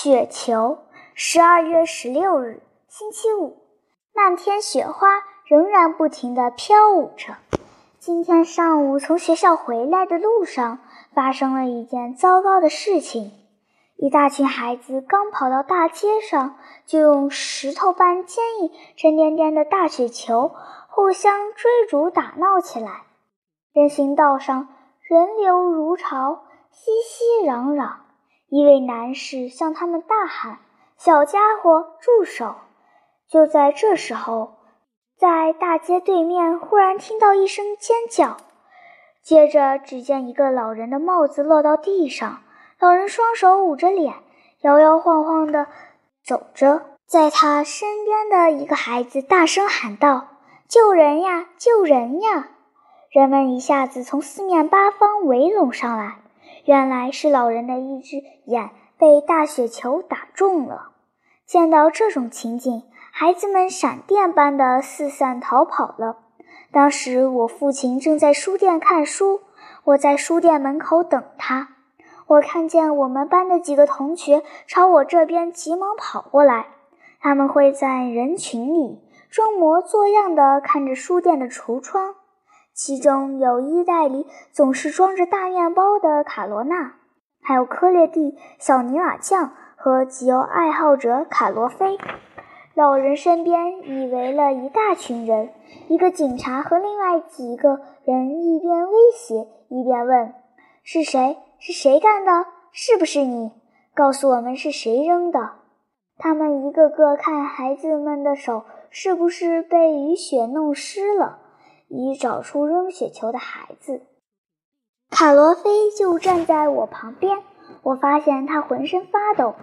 雪球，十二月十六日，星期五，漫天雪花仍然不停地飘舞着。今天上午从学校回来的路上，发生了一件糟糕的事情。一大群孩子刚跑到大街上，就用石头般坚硬、沉甸甸的大雪球互相追逐打闹起来。人行道上人流如潮，熙熙攘攘。一位男士向他们大喊：“小家伙，住手！”就在这时候，在大街对面忽然听到一声尖叫，接着只见一个老人的帽子落到地上。老人双手捂着脸，摇摇晃晃地走着，在他身边的一个孩子大声喊道：“救人呀，救人呀！”人们一下子从四面八方围拢上来，原来是老人的一只眼被大雪球打中了。见到这种情景，孩子们闪电般的四散逃跑了。当时我父亲正在书店看书，我在书店门口等他。我看见我们班的几个同学朝我这边急忙跑过来，他们会在人群里装模作样地看着书店的橱窗，其中有衣袋里总是装着大面包的卡罗娜，还有科列蒂小泥瓦匠和集邮爱好者卡罗菲。老人身边已围了一大群人，一个警察和另外几个人一边威胁一边问：“是谁？”是谁干的？是不是你？告诉我们是谁扔的？他们一个个看孩子们的手是不是被雨雪弄湿了，以找出扔雪球的孩子。卡罗菲就站在我旁边，我发现他浑身发抖，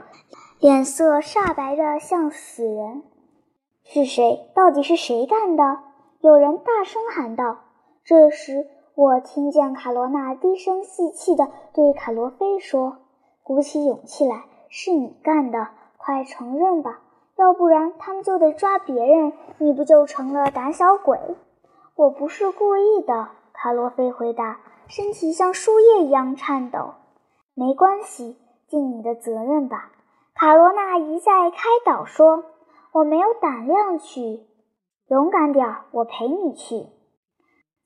脸色煞白的像死人。是谁？到底是谁干的？有人大声喊道。这时。我听见卡罗娜低声细气地对卡罗菲说：“鼓起勇气来，是你干的，快承认吧，要不然他们就得抓别人，你不就成了胆小鬼？”“我不是故意的。”卡罗菲回答，身体像树叶一样颤抖。“没关系，尽你的责任吧。”卡罗娜一再开导说。“我没有胆量去，勇敢点儿，我陪你去。”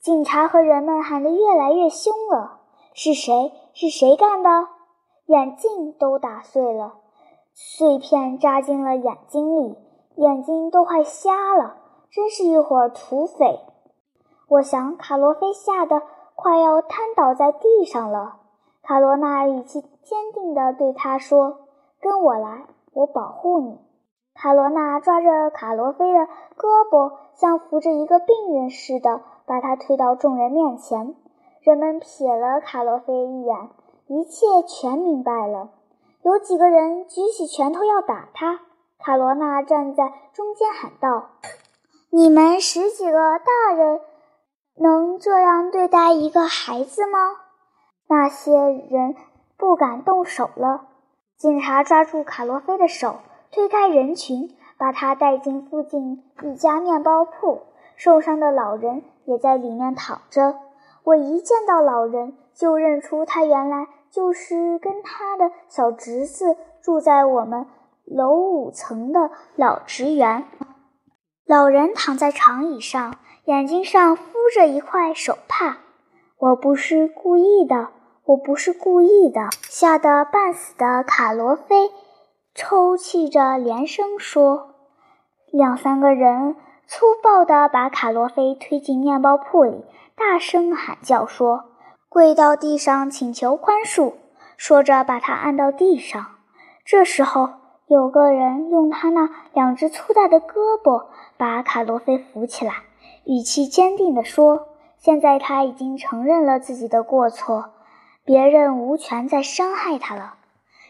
警察和人们喊得越来越凶了。是谁？是谁干的？眼镜都打碎了，碎片扎进了眼睛里，眼睛都快瞎了。真是一伙土匪！我想卡罗菲吓得快要瘫倒在地上了。卡罗娜语气坚定地对他说：“跟我来，我保护你。”卡罗娜抓着卡罗菲的胳膊，像扶着一个病人似的。把他推到众人面前，人们瞥了卡罗菲一眼，一切全明白了。有几个人举起拳头要打他，卡罗娜站在中间喊道：“你们十几个大人能这样对待一个孩子吗？”那些人不敢动手了。警察抓住卡罗菲的手，推开人群，把他带进附近一家面包铺。受伤的老人也在里面躺着。我一见到老人，就认出他原来就是跟他的小侄子住在我们楼五层的老职员。老人躺在长椅上，眼睛上敷着一块手帕。我不是故意的，我不是故意的！吓得半死的卡罗菲抽泣着连声说：“两三个人。”粗暴地把卡罗菲推进面包铺里，大声喊叫说：“跪到地上请求宽恕！”说着，把他按到地上。这时候，有个人用他那两只粗大的胳膊把卡罗菲扶起来，语气坚定地说：“现在他已经承认了自己的过错，别人无权再伤害他了。”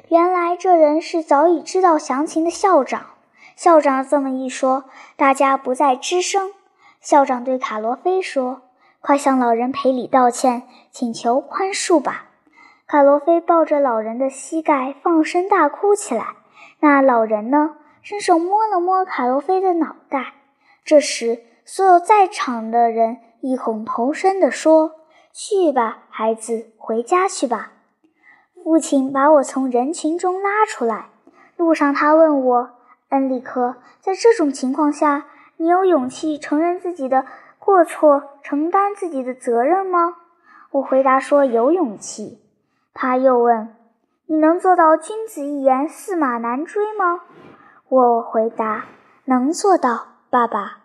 原来，这人是早已知道详情的校长。校长这么一说，大家不再吱声。校长对卡罗菲说：“快向老人赔礼道歉，请求宽恕吧。”卡罗菲抱着老人的膝盖，放声大哭起来。那老人呢？伸手摸了摸卡罗菲的脑袋。这时，所有在场的人异口同声地说：“去吧，孩子，回家去吧。”父亲把我从人群中拉出来。路上，他问我：“恩里克，在这种情况下，你有勇气承认自己的过错，承担自己的责任吗？”我回答说：“有勇气。”他又问：“你能做到君子一言，驷马难追吗？”我回答：“能做到，爸爸。”